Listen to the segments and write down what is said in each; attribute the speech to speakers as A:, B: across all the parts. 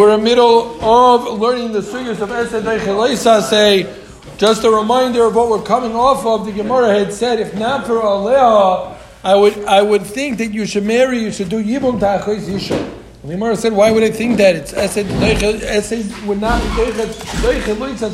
A: We're in the middle of learning the sugars of Esed say. Just a reminder of what we're coming off of. The Gemara had said, if not for Aleha, I would, I would think that you should marry, you should do Yibum Ta'achos Yisha. The Gemara said, why would I think that? It's Esed Esed would not be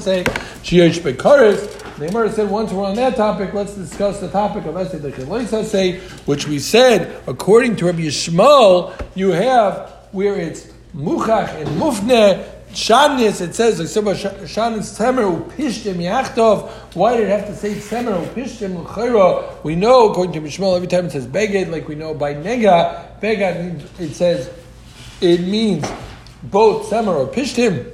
A: say, Shiosh Bekaris. The Gemara said, once we're on that topic, let's discuss the topic of Esed Deichel say, which we said, according to Rabbi Yishmael, you have where it's Muchach and Mufne, Shanis, it says, like Shanis Temer Upishtim Yachtov. Why did it have to say Temer Upishtim L'chayra? We know, according to Mishmal, every time it says Beged, like we know by Nega, Beged means, it says, it means both Temer or Pishtim.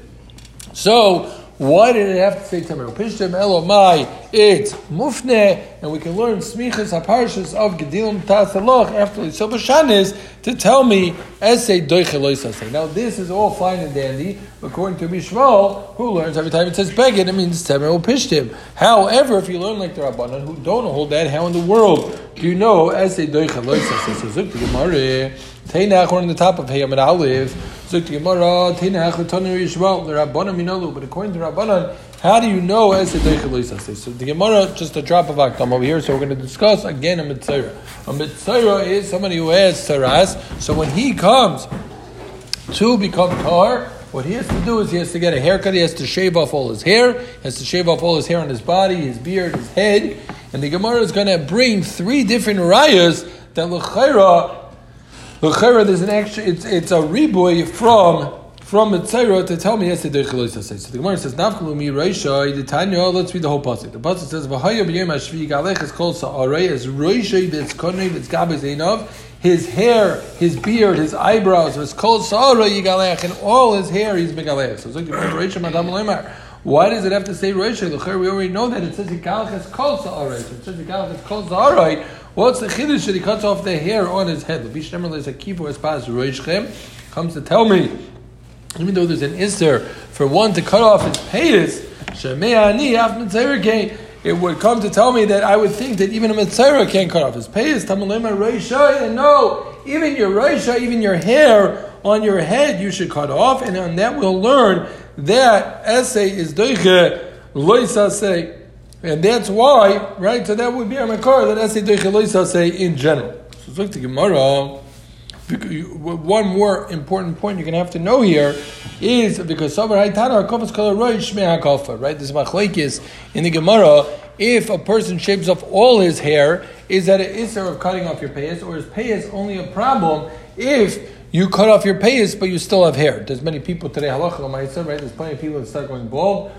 A: So, why did it have to say Tamer Pishtim Elomai? It's Mufne, and we can learn Smichas Haparshas of Gedilim Tasaloch after Lissoba Shanis to tell me Essay Doicheloisase. Now, this is all fine and dandy, according to Mishmal, who learns every time it says Begin, it means Tamer Pishtim. However, if you learn like the Rabbanan, who don't hold that, how in the world do you know Essay Doicheloisase? So, Zuk the Gemara, Teinach, we're on the top of Hayam and Olive. Zuk the Gemara, Teinach, Latonu Yishmal, the Rabbanan Minolu, but according to Rabbanan, how do you know as a deichelisase? So the Gemara, just a drop of akdam over here. So we're going to discuss again a mitzvah. A mitzvah is somebody who has saras. So when he comes to become tar, what he has to do is he has to get a haircut. He has to shave off all his hair. He has to shave off all his hair on his body, his beard, his head. And the Gemara is going to bring three different rayas that l'chayra. L'chayra, there's an extra. It's it's a reboy from from Mitzayra to tell me yes, they So the Gemara says, Nafkalu mi Reisha, the Tanya, let's read the whole pasuk. The pasuk says, V'haya b'yem hashvi galech is called sa'arei, as Reisha v'etz konei v'etz gabez einov, his hair, his beard, his eyebrows, was called sa'arei yigalech, and all his hair he's megalech. So it's like Reisha madam leimar. Why does it have to say Reisha? We already know that it says Yigalech is called sa'arei. So it says Yigalech is called sa'arei. What's the chiddush that he cuts off the hair on his head? Comes to tell me even though there's an Isser for one to cut off his payas, it would come to tell me that I would think that even a Mitzvah can't cut off his payas. And no, even your Reisha, even your hair on your head, you should cut off. And on that we'll learn that essay is Doiche Loisase. And that's why, right? So that would be a Makar, that essay Doiche Loisase in general. So look to Gemara one more important point you're going to have to know here is because Savar Haitana Kofas Kala Roish Me'akofa, right? This machlekes in the Gemara. If a person shaves off all his hair, is that an issue of cutting off your payas, or is payas only a problem if you cut off your payas but you still have hair? There's many people today, halacha right? There's plenty of people that start going bald.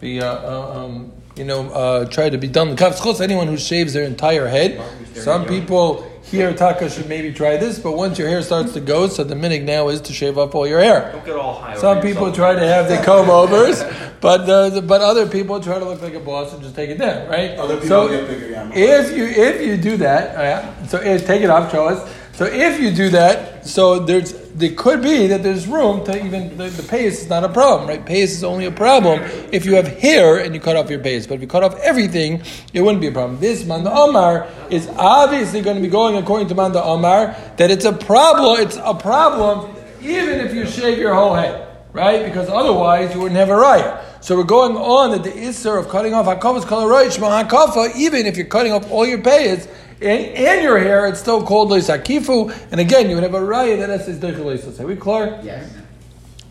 A: The uh, uh, um, you know uh, try to be done. Anyone who shaves their entire head. Some people here Taka should maybe try this, but once your hair starts to go, so the minig now is to shave up all your hair.
B: Don't get all high.
A: Some people try to have the comb overs, but uh, but other people try to look like a boss and just take it down, right?
C: Other people
A: so
C: get bigger, yeah.
A: if you if you do that, uh, so if, take it off, show us. So if you do that, so there's there could be that there's room to even the, the pace is not a problem, right? Pace is only a problem if you have hair and you cut off your pace. But if you cut off everything, it wouldn't be a problem. This Manda Omar is obviously going to be going according to Manda Omar that it's a problem. It's a problem even if you shave your whole head, right? Because otherwise you wouldn't have a right. So we're going on that the Isser of cutting off Hakafas Kalaroich Hakafa, even if you're cutting off all your payas, and, your hair, it's still called Akifu. And again, you would have a raya that says Are we clear?
B: Yes.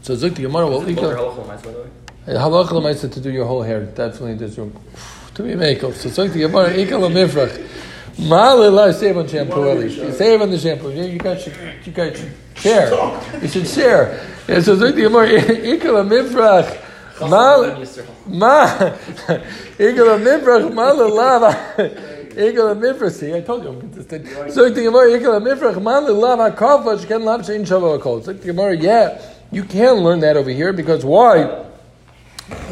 A: So Zuk the Gemara will Halacha lemaisa to do your whole hair. Definitely there's room to be makeup. So Zuk the Gemara Ikal Mifrach. Ma'alillah save on shampoo at least. Save on the shampoo. You, you guys should you guys should share. You should share. Yeah, so Zuk the Gemara Ikal Mifrach. Ma, ma, Ikal Mifrach, Ma'alillah. Egel Mifrasi. I told you I'm consistent. So the Gemara Egel Mifrach Man Lav Hakafa Shken Lav Shein Shavah Kol. So the Gemara, yeah, you can learn that over here because why?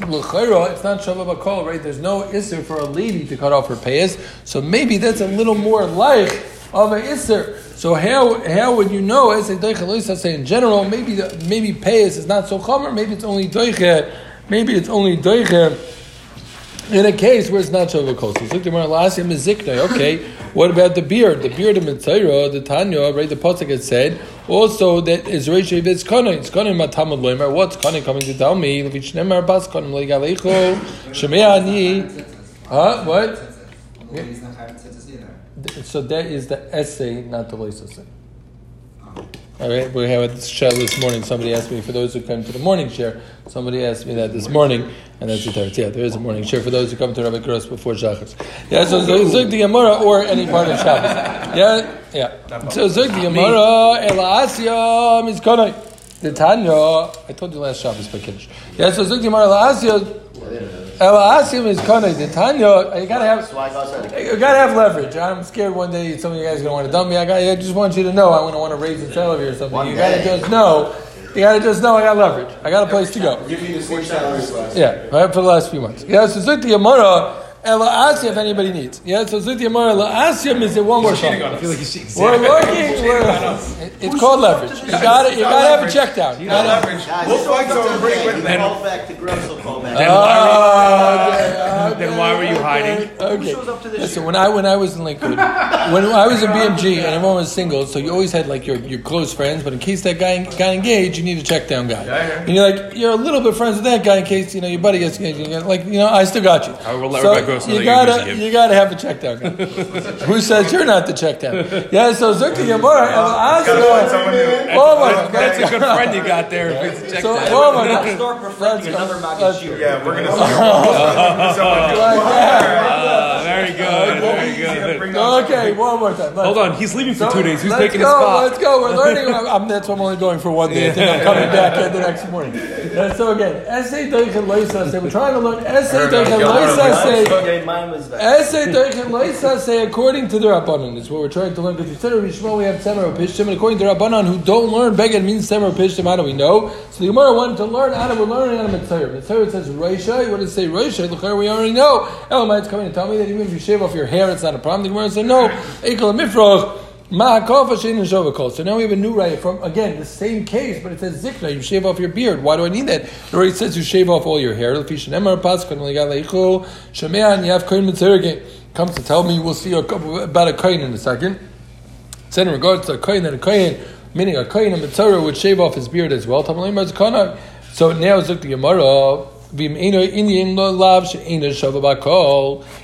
A: L'chayra, it's not Shavah Bakol, right? There's no Isser for a lady to cut off her payas, so maybe that's a little more like of an Isser. So how how would you know? As a say in general, maybe maybe payas is not so chomer. Maybe it's only doiche. Maybe it's only doiche In a case where it's not Shavakol. So Zuk the him is Zikna. Okay, what about the beard? The beard of Mitzayra, the Tanya, right? The Pasuk had said also that is Reish It's Kana. It's Kana Matamad Loimer. What's Kana coming to tell me? Levich Nemar Bas Kana Legalecho Shemei Ani. Huh? What? So that is the essay, not the Leisase. All right, we have a share this morning. Somebody asked me for those who come to the morning share. Somebody asked me that this morning, and that's the third. Yeah, there is a morning share for those who come to Rabbi Gross before Shachas. Yeah, so Zug the Gemara or any part of Shabbos. Yeah, yeah. So Zug the Gemara Ela Asya Mizkonai. The Tanya. I told you last Shabbos by Kiddush. Yeah, so Zug the Gemara Ela Asya. Is Konai. The Tanya. You gotta have. You gotta have leverage. I'm scared one day some of you guys are gonna want to dump me. I, got, I just want you to know I'm gonna want to raise the salary or something. One you gotta just know. You gotta just know I got leverage. I got a place to go.
B: Give me the same salary
A: Yeah, right for the last few months. Yeah, so Zut the Yamara. Ela Asya if anybody needs. Yeah, so Zut Yamara Ela Asya means it one more shot.
C: I feel like he's cheating.
A: We're looking. We're, it's called leverage. You got it. You got to have a check down. You got to.
B: We'll fight over bring with them. Call back to Gross. will call back.
C: Oh, then why were you hiding?
A: Okay. Listen, when I when I was in Lakewood, when I was in BMG and everyone was single, so you always had like your, your close friends, but in case that guy got engaged, you need a check down guy. And you're like you're a little bit friends with that guy in case you know your buddy gets engaged. Like you know, I still got you.
C: I will let
A: so
C: Rebecca Gross
A: you gotta
C: you're
A: you gotta have a check down guy. Who says you're not the check down? Yeah. So Zukti Yamara Oh my
C: That's a good friend you got there. If it's checked
A: So,
C: out.
A: oh my God.
B: Store perfecting
A: Let's-
B: another
A: let's-
D: Yeah, we're gonna see.
A: Like that.
C: Ah, very good. Very good.
A: Okay, one more time.
C: Hold on, he's leaving for two days. Who's
A: let's
C: taking
A: go,
C: his spot?
A: Let's go. We're learning. I'm, I'm- that's why I'm only going for one day. I think I'm coming back in the next morning. So again, essay doichin loisa say. We're trying to learn essay doichin loisa Essay loisa say according to the rabbanon. Is what we're trying to learn. Because you said in Rishma we have semer pishtim, and according to rabbanon who don't learn beged means semer pishtim. How do we know? So the Gemara wanted to learn out of we're learning out of Mitzvah. Mitzvah says Reisha. What does it say Reisha? Look, we already know. Elamite's coming to tell me that even if you shave off your hair, it's not a problem. The Gemara said no. Ekel mifroch. So now we have a new right from again the same case, but it says zikna. You shave off your beard. Why do I need that? It already says you shave off all your hair. Comes to tell me. We'll see a couple, about a kohen in a second. It's in regards to a and a kohen, meaning a kohen and mitzvah would shave off his beard as well. So now the Gemara.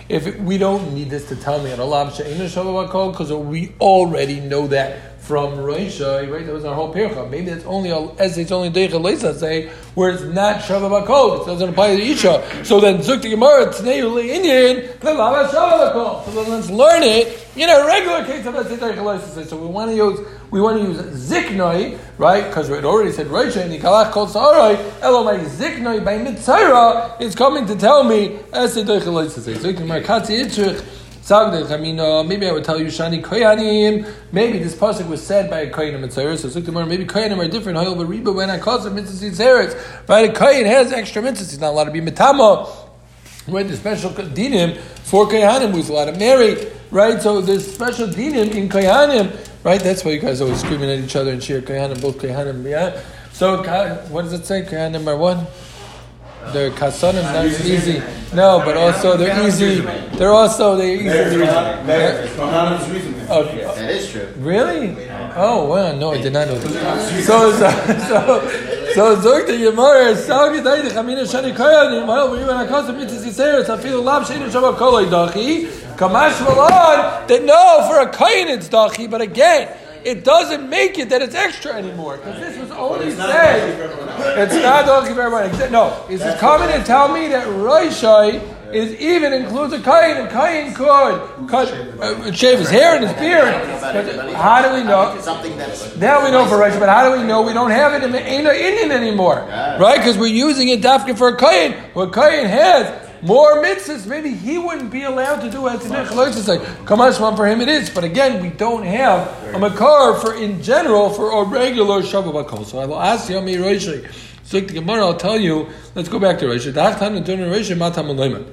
A: If we don't need this to tell me because we already know that from Roisha, right? That was our whole paragraph. Maybe it's only as it's only Deicha say where it's not Shavah Bakol. It doesn't apply to Isha. So then Zuk the Gemara Tnei Indian the Lava Shavah Bakol. So then let's learn it in a regular case of Deicha Leisa. So we want to use we want to use Ziknoi, right? Because it already said Roisha and Nikalach Kol Sa'arai. Elomai Ziknoi by Mitzayra is coming to tell me. Maybe I would tell you Shani Koyanim. Maybe this pasuk was said by a Koyanim Mitzvah. So Zuktamar, maybe Koyanim are different. However, Reba when I cause them Mitzvah Right, a Koyan has extra mitzvahs. He's not allowed to be Mitama. Right, the special dinim for Koyanim who's allowed to marry. Right, so there's special dinim in Koyanim. Right, that's why you guys always screaming at each other and cheer Koyanim, both Koyanim. Yeah. So what does it say? Koyanim are one. They're kasanim, not easy. No, but also they're easy. They're also they're easy. Okay.
B: Oh, that is true.
A: Really? Oh well, no, I did not know this. So so so so zog the Gemara sag gedai de chamina shani koyanim mal we when I cause the mitzvah yisera so feel lab shein shabbat kolay dachi kamash malon that no for a koyin it's dachi but again it doesn't make it that it's extra anymore because this was only said it's not dachi for everyone no is it coming to tell me that Roishai is even includes a kain, and kain could cut, uh, shave his hair and his beard. How do we know? Now we know for Rosh, but how do we know we don't have it in the Indian anymore? Right? Because we're using it dafka for a kain. What kain has more mitzvahs. Maybe he wouldn't be allowed to do. It's like kamashman for him it is, but again we don't have a makar for in general for a regular shabbat bakol. So I will ask you, me Roshi. So the Gemara, I'll tell you. Let's go back to Roshi. Dachtan and Turner Roshi matam alayman.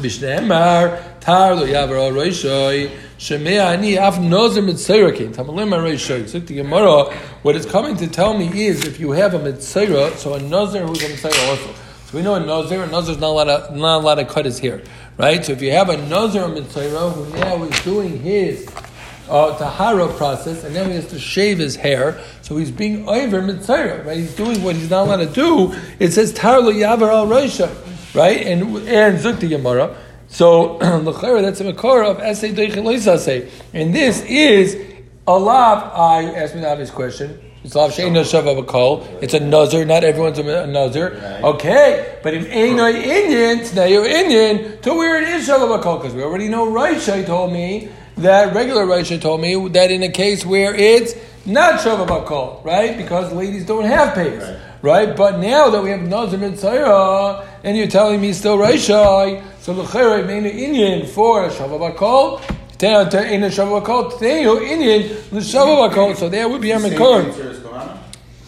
A: Bishneemar tar lo yavar Roshi. Shemei ani af nozim mitzayrakin. Tamalim Roshi. So the Gemara, what it's coming to tell me is if you have a mitzayra, so a nozir who's a mitzayra also. So we know a Nazir, a Nazir is not allowed to, not allowed to cut his hair, right? So if you have a Nazir Mitzvah who now is doing his uh, Tahara process, and now he has to shave his hair, so he's being over Mitzvah, right? He's doing what he's not allowed to do. It says Tarlo Yavar al Reisha, right? And and Zukti Gemara. So that's a makor of essay say, and this is a lav. I asked me the obvious question. It's lav shein no shava bakol. It's a nazar. Not everyone's a nazar. Okay, but if ain't no Indian, now you're Indian to where it is shava bakol because we already know. Raisha told me that regular Raisha told me that in a case where it's not shava bakol, right? Because ladies don't have pays. Right. right. But now that we have Nazar Mitzayah, and you're telling me still Raishai, so the Chera main Indian for Shavabakol, in a Shavabakol, Tenu Indian, the Shavabakol, so there would be a Makor.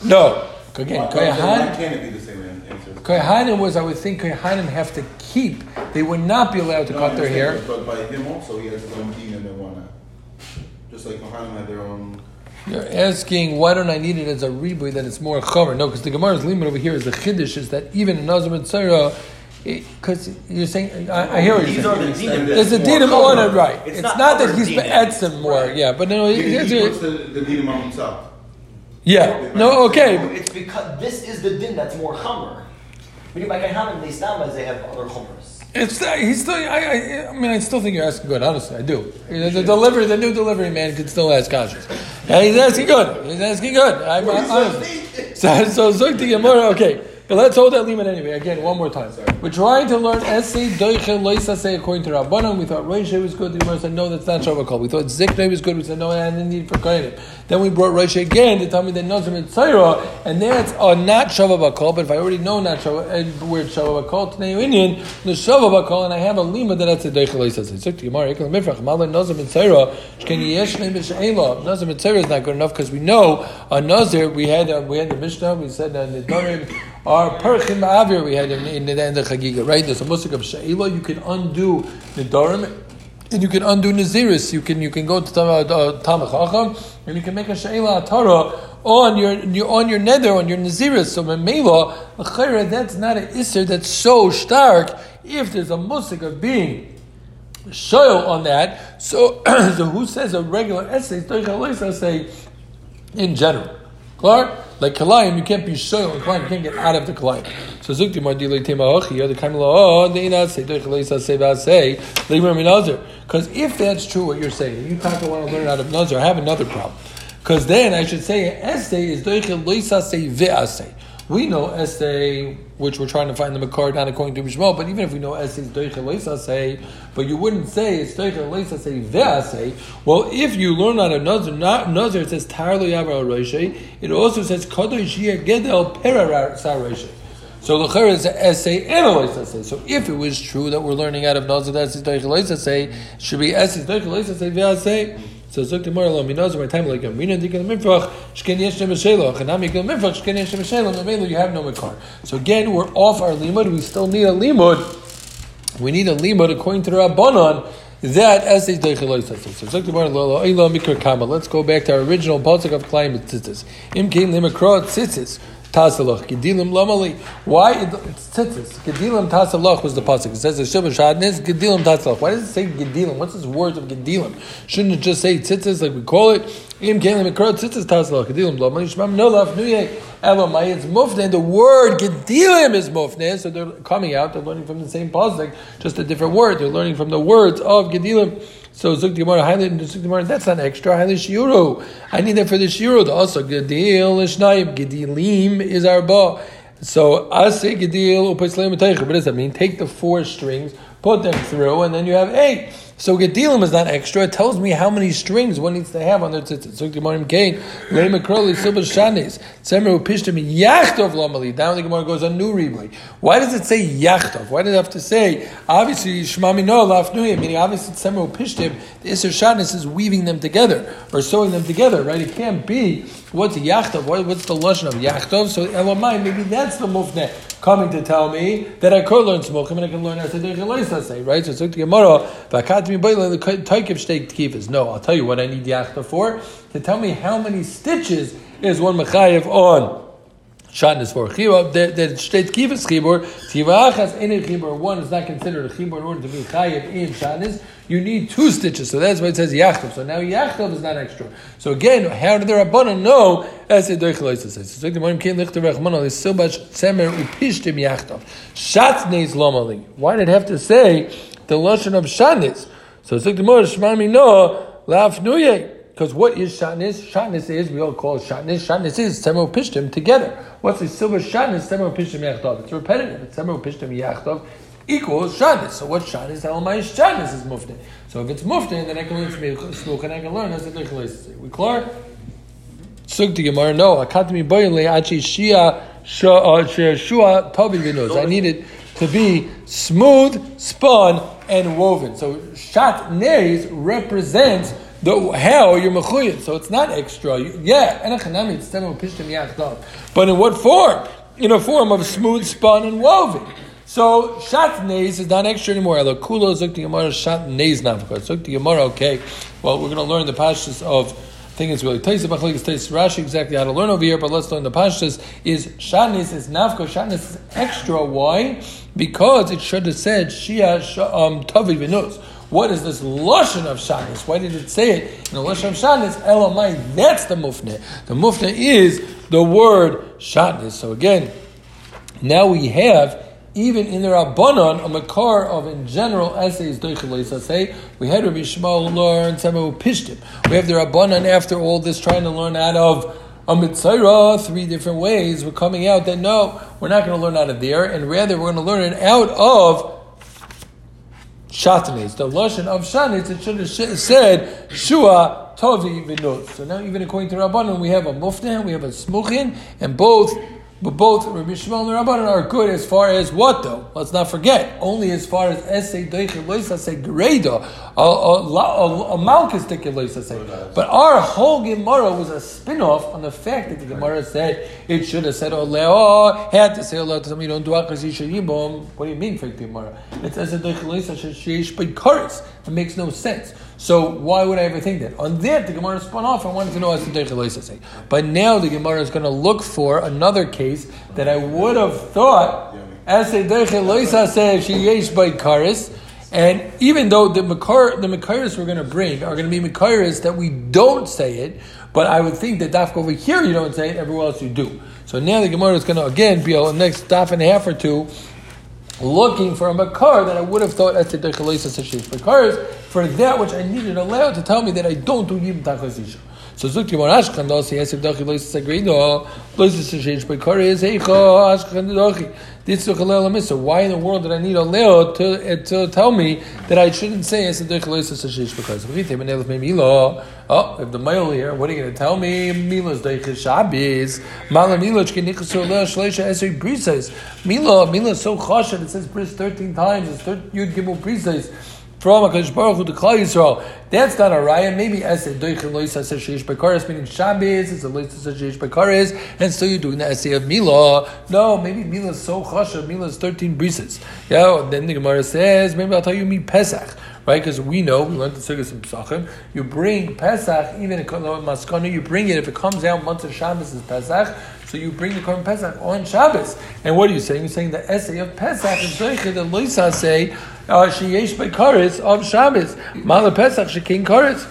A: No. Again, Koyahan. Kohanim why can't it be the same answer? Kohanim was, I would think, Kohanim have to keep. They would not be allowed to no, cut their hair.
D: But by him also, he has his own deen and they want to. Just like Kohanim had their own.
A: You're asking why don't I need it as a riboy that it's more chomer? No, because the Gemara's limit over here is the chiddush is that even in Nazar Mitzvah because you're saying, I, I, hear what you're saying. There's a dinim on it, right? It's, it's not, not that he's be'etzim more, right. yeah, but no,
D: he, he puts the, the dinim on himself.
A: Yeah, no, okay.
E: It's because this is the din that's more chomer. But you by Kaihanim, they as they have other chomers.
A: It's he's still. I, I, I, mean, I still think you're asking good. Honestly, I do. The, delivery, the new delivery man could still ask questions. He's asking good. He's asking good. I'm, honestly. So, so Zuk the Gemara. Okay. But let's hold that limit anyway. Again, one more time. Sorry. We're trying to learn Essay Doichen Loisa say according to Rabbanon. We thought Rosh was good. The Gemara said no, that's not Shavakol. We thought Zikne was good. We said no, and the need for Kohenim. Then we brought Rosh again to tell me that Nazim and Tzaira, and that's uh, not Shavakol. But if I already know not Shavakol, uh, where Shavakol to Indian, the Shavakol, and I have a lima that that's a Doichen Loisa say. Zuk the Gemara Ekel Mifrach Malan Nazim and Tzaira. Shken Yesh Neim B'She'ela. Nazim and Tzaira is not good enough because we know a Nazir. We had uh, we had the Mishnah. We said that the Dorim our Perchim Avir we had in, in, in the Chagiga, right? There's a musik of Sha'ila, you can undo Nidarim, and you can undo Naziris. You can you can go to uh, Tamach and you can make a Sha'ila Atara on your, on your nether, on your Naziris. So Memela, that's not an Isser that's so stark if there's a musik of being show on that. So, so who says a regular essay? Say in general. Clark? Like kalayim, you can't be shoyl and kalayim, you can't get out of the kalayim. So zukti mar dilei tema hochi, other kind of law, Oh, they not say doich leisa say say limar minazir. Because if that's true, what you're saying, you kind of want to learn out of nazir. I have another problem. Because then I should say essay is doich leisa say ve'asay. We know essay, which we're trying to find the Makar not according to Bishmo, but even if we know essay is Doicha Leisa say, but you wouldn't say it's Doicha say Ve'asay. Well, if you learn out of Nazar, not it says Tar Lo Yavar Roishay. It also says Kadosh Gedel Perar Sar Roishay. So the Chayr is an essay and a Leisa say. So if it was true that we're learning out of Nazar that Leisa say, should be essay Doicha say Ve'asay. So zok the more lo minaz my time like a mina dikal mifrach shken yesh nem shelo khanam yikal mifrach shken yesh nem shelo no you have no makar. So again we're off our limud. We still need a limud. We need a limud according to the rabbanon. That as is deicheloi says. So zok more lo lo mikra kama. Let's go back to our original pasuk of climate tzitzis. Im kein limakra tzitzis. Tasalach. Gedilim lamali. Why? It's tzitzis. Gedilim tasalach was the pasuk. It says the Shubha Shadnis, Gedilim tasalach. Why does it say Gedilim? What's this word of Gedilim? Shouldn't it just say tzitzis like we call it? Im kelim mikra tzitzis tasalach. Gedilim lamali. Shmam nolaf nuyeh. Elamai. It's mufne. The word Gedilim is mufne. So they're coming out. They're learning from the same pasuk, just a different word. They're learning from the words of Gedilim. So Zuk Gemara Zuk. That's not extra. Highlight shiuru. I need that for the shiuru. Also gedil ishnayim gedilim is our ba. So I say gedil upaisleim What does that mean? Take the four strings, put them through, and then you have eight. So Gedilim is not extra. It tells me how many strings one needs to have on their tzitzit. So Gemara Kain, Leima Kroli, Silba Shanis, Tzemer Upishtim, Yachtov Lamali. Down the Gemara goes on new replay. Why does it say Yachtov? Why does it have to say, obviously, Shmami No, Lafnuya, meaning obviously Tzemer Upishtim, the Isser Shanis is weaving them together, or sewing them together, right? It can't be, what's Yachtov? What's the Lashon of Yachtov? So Elamai, maybe that's the Mufne coming to tell me that I could learn Smochim and I can learn Asadeh say, right? So it's like the Gemara, the Taikiv Steak Kifas. No, I'll tell you what I need Yachta for to tell me how many stitches is one Mechayev on Shatnez for chibur. That that states kivas chibur. Tivachas any chibur. One is not considered a chibur in order to be chayiv in Shatnez. You need two stitches, so that's why it says yachtav. So now yachtav is not extra. So again, how did the rabbanon know? As the doichelois says. So the morim came lichter rachman is so much tzemer upishtim yachtav. Shatnez lomali. Why did it have to say the lashon of shatnez? So it's like the more shmami no lafnuye. Because what is shatnez? Shatnez is, we all call it shatnez. Shatnez is tzemer upishtim together. What's the silver shatnez? Tzemer upishtim yachtav. It's repetitive. It's tzemer upishtim yachtav equals Shanis. So what Shanis? Elamai Shanis is Mufti. So if it's Mufti, then I can learn Smoke and I can learn as the Nicholas. We clear? Sug to Gemara, no. Akatmi Boyle Achi Shia uh, Shua Tobi Vinos. I need it to be smooth, spun, and woven. So Shat Neis represents the how you're mechuyit. So it's not extra. Yeah. But in what form? In a form of smooth, spun, and woven. So shatnez is not extra anymore. Kulo zuk the gemara shatnez nafka. Zuk the gemara. Okay. Well, we're going to learn the pashtus of. I think it's really Taisa Bachalik Taisa Rashi exactly how to learn over here, but let's learn the pashtus. Is shatnez is nafka. Shatnez is extra. Why? Because it should have said shia um, tavi v'nuz. What is this lashon of shatnez? Why did it say it in the lashon of shatnez? Elamai. That's the mufne. The mufne is the word shatnez. So again, now we have even in the Rabbanon, a makar of in general essays, say we had Rabbi Yishmael learn of Pishtim. We have the Rabbanon after all this trying to learn out of a mitzvah, three different ways. We're coming out that no, we're not going to learn out of there, and rather we're going to learn it out of Shatnez. The lashon of Shatnez, it should have said Shua Tovi Vinod. So now, even according to Rabbanon, we have a Muftan, we have a Smuchin, and both but both Rabbi Yishmael and Rabbanan are good as far as what though? Let's not forget. Only as far as essay deichel loisa say greda, a malchus loisa say. But our whole Gemara was a spin-off on the fact that the Gemara said it should have said oh, oleo had to say oleo to somebody don't do akas yishayibom. What do you mean, fake Gemara? It says deichel loisa sheish karis. It makes no sense. So why would I ever think that? On that, the Gemara spun off. I wanted to know as the say. But now the Gemara is going to look for another case that I would have thought as a deicheloisa say she yesh by karis. And even though the makar, the makaris we're going to bring are going to be makaris that we don't say it, but I would think that dafka over here you don't say it, everywhere else you do. So now the Gemara is going to again be a next daf and a half or two looking for a makar that I would have thought as makars for that which I needed allowed to tell me that I don't do yim tachasisha. So Zuk Yimon Ashkan has if Dachi Lois Sagrido Lois Sashish Bakar is Eicha Ashkan Dachi. This is So why in the world did I need a leo to, uh, to tell me that I shouldn't say as a Dachi Lois Sashish because Oh, if the male here, what are you going to tell me? Mila's Dachi Shabbos. Mala Mila Chkinichasu Leo Shleisha Esri Brises. Mila, Mila is so chashed, it says bris 13 times. It's Yud Gimel Brises from Hakadosh Baruch Hu to Klal Yisrael. That's not a raya. Maybe essay doichin loisa says sheish bekaris meaning Shabbos. It's a loisa says sheish bekaris, and so you're doing the essay of Mila. No, maybe Mila is so chasha. Mila is thirteen brises. Yeah. Then the Gemara says maybe I'll tell you me Pesach. Right, because we know we learned the Sukkot in Pesachim. You bring Pesach, even in Maskana, you bring it if it comes out months of Shabbos is Pesach. So you bring the Korban Pesach on Shabbos. And what are you saying? You're saying the essay of Pesach is the Loisa say Ah, sheyesh by karetz of Shabbos. Mala Pesach shekin karetz.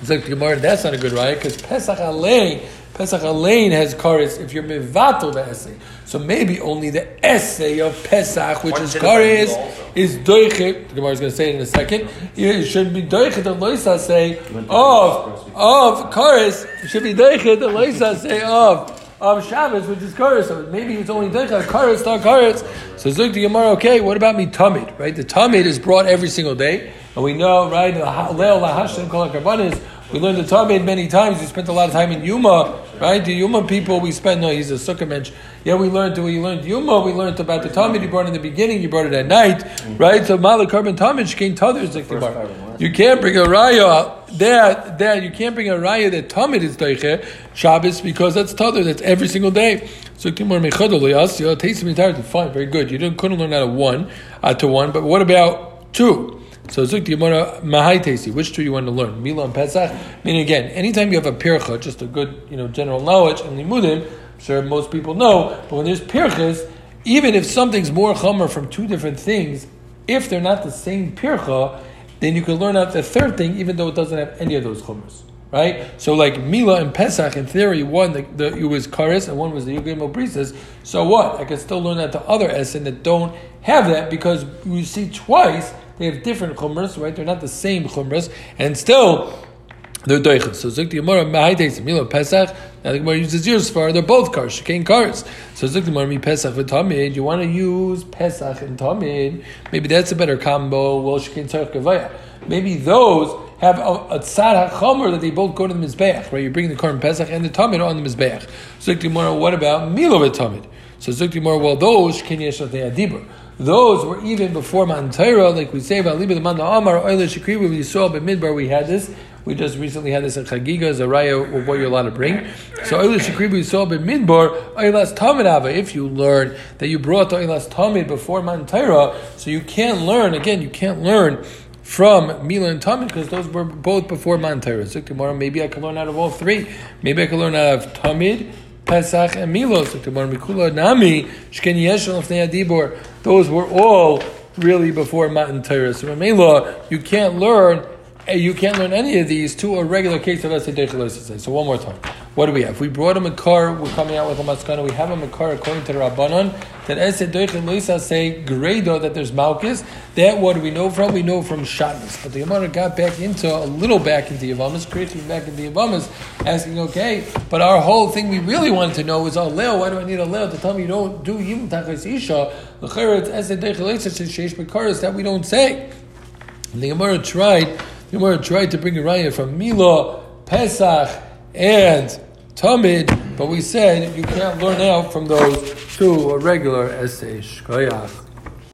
A: It's like the Gemara. That's not a good right because Pesach alein. Pesach alein has karetz if you're mivato the essay. So maybe only the essay of Pesach, which is karetz, is doichet. The Gemara is going to say it in a second. It should be doichet the loisa say of of karetz. It should be doichet the loisa say of of Shabbos, which is Karis. So maybe it's only Decha, Karis, not Karis. So Zuk the Gemara, okay, what about me Tamid, right? The Tamid is brought every single day. And we know, right, Leil LaHashem Kol HaKarbanis, we learned the Tamid many times. We spent a lot of time in Yuma, right? The Yuma people, we spent, no, he's a Sukkah mensch. Yeah, we learned, we learned Yuma, we learned about the Tamid you brought in the beginning, you brought it at night, right? So Malak Karban Tamid, Shkein Tadr, Zuk the Gemara. You can't bring a Raya there, there, you can't bring a raya that Tamid is Deiche Shabbos because that's Tadr, that's every single day. So Kimor Mechadol you taste entirety, fine, very good. You didn't couldn't learn out of one uh, to one, but what about two? So Zuk Yomara Mahai Tesi, which two you want to learn? Mila and Pesach? Meaning again, anytime you have a pircha, just a good, you know, general knowledge, and limudim, I'm sure most people know, but when there's pirchas, even if something's more chomer from two different things, if they're not the same pircha, then you can learn out the third thing, even though it doesn't have any of those chumras. Right? So like Mila and Pesach, in theory, one the, the, it was Karis and one was the Yugim Obrisas. So what? I can still learn out the other Essen that don't have that because you see twice they have different chumras, right? They're not the same chumras, and still they're doichas. So Zuk the Gemara Mahaites Mila Pesach. Now the Gemara uses yours for they're both cars. Shekain cars. So Zuk the Gemara Mi Pesach with Tamid. You want to use Pesach and Tamid? Maybe that's a better combo. Well, Shekain Tzarech Gavaya. Maybe those have a, a tzad hachomer that they both go to the mizbeach, right? You bring the korban pesach and the tamid on the mizbeach. Zuk the Gemara, what about milo tamid? So Zuk the Gemara, well, those can yesh adibur. Those were even before Mantira, like we say about Liba the Manda Amar, Oile Shakriba, we saw by Midbar, we had this. We just recently had this in Chagiga, Zaraya, of what you're allowed to bring. So Oile Shakriba, we saw by Midbar, Oilas Tamid Ava, if you learn that you brought the Oilas Tamid before Mantira, so you can't learn, again, you can't learn from Mila and Tamid because those were both before Mantira. So tomorrow, maybe I can learn out of all three. Maybe I can learn out of Tamid, Pesach, and Milos. Those were all really before Matan Torah. So Mamela, you can't learn you can't learn any of these to a regular case of Esedech So one more time. What do we have? We brought a Makar, we're coming out with a Maskana, we have a Makar according to the Rabbanon, that Esedech say Grado, that there's Malchus. That what do we know from? We know from Shabbos. But the Gemara got back into, a little back into Yavamas, creating back into Yavamas, asking, okay, but our whole thing we really wanted to know is, oh, Leo, why do I need a Leo to tell me you don't do Yim Tachas Isha? Sheish Makaris, that we don't say. And the Gemara tried, the Gemara tried to bring a raya from Mila, Pesach, and Tamid, but we said you can't learn out from those to a regular Essay. Shkoyach.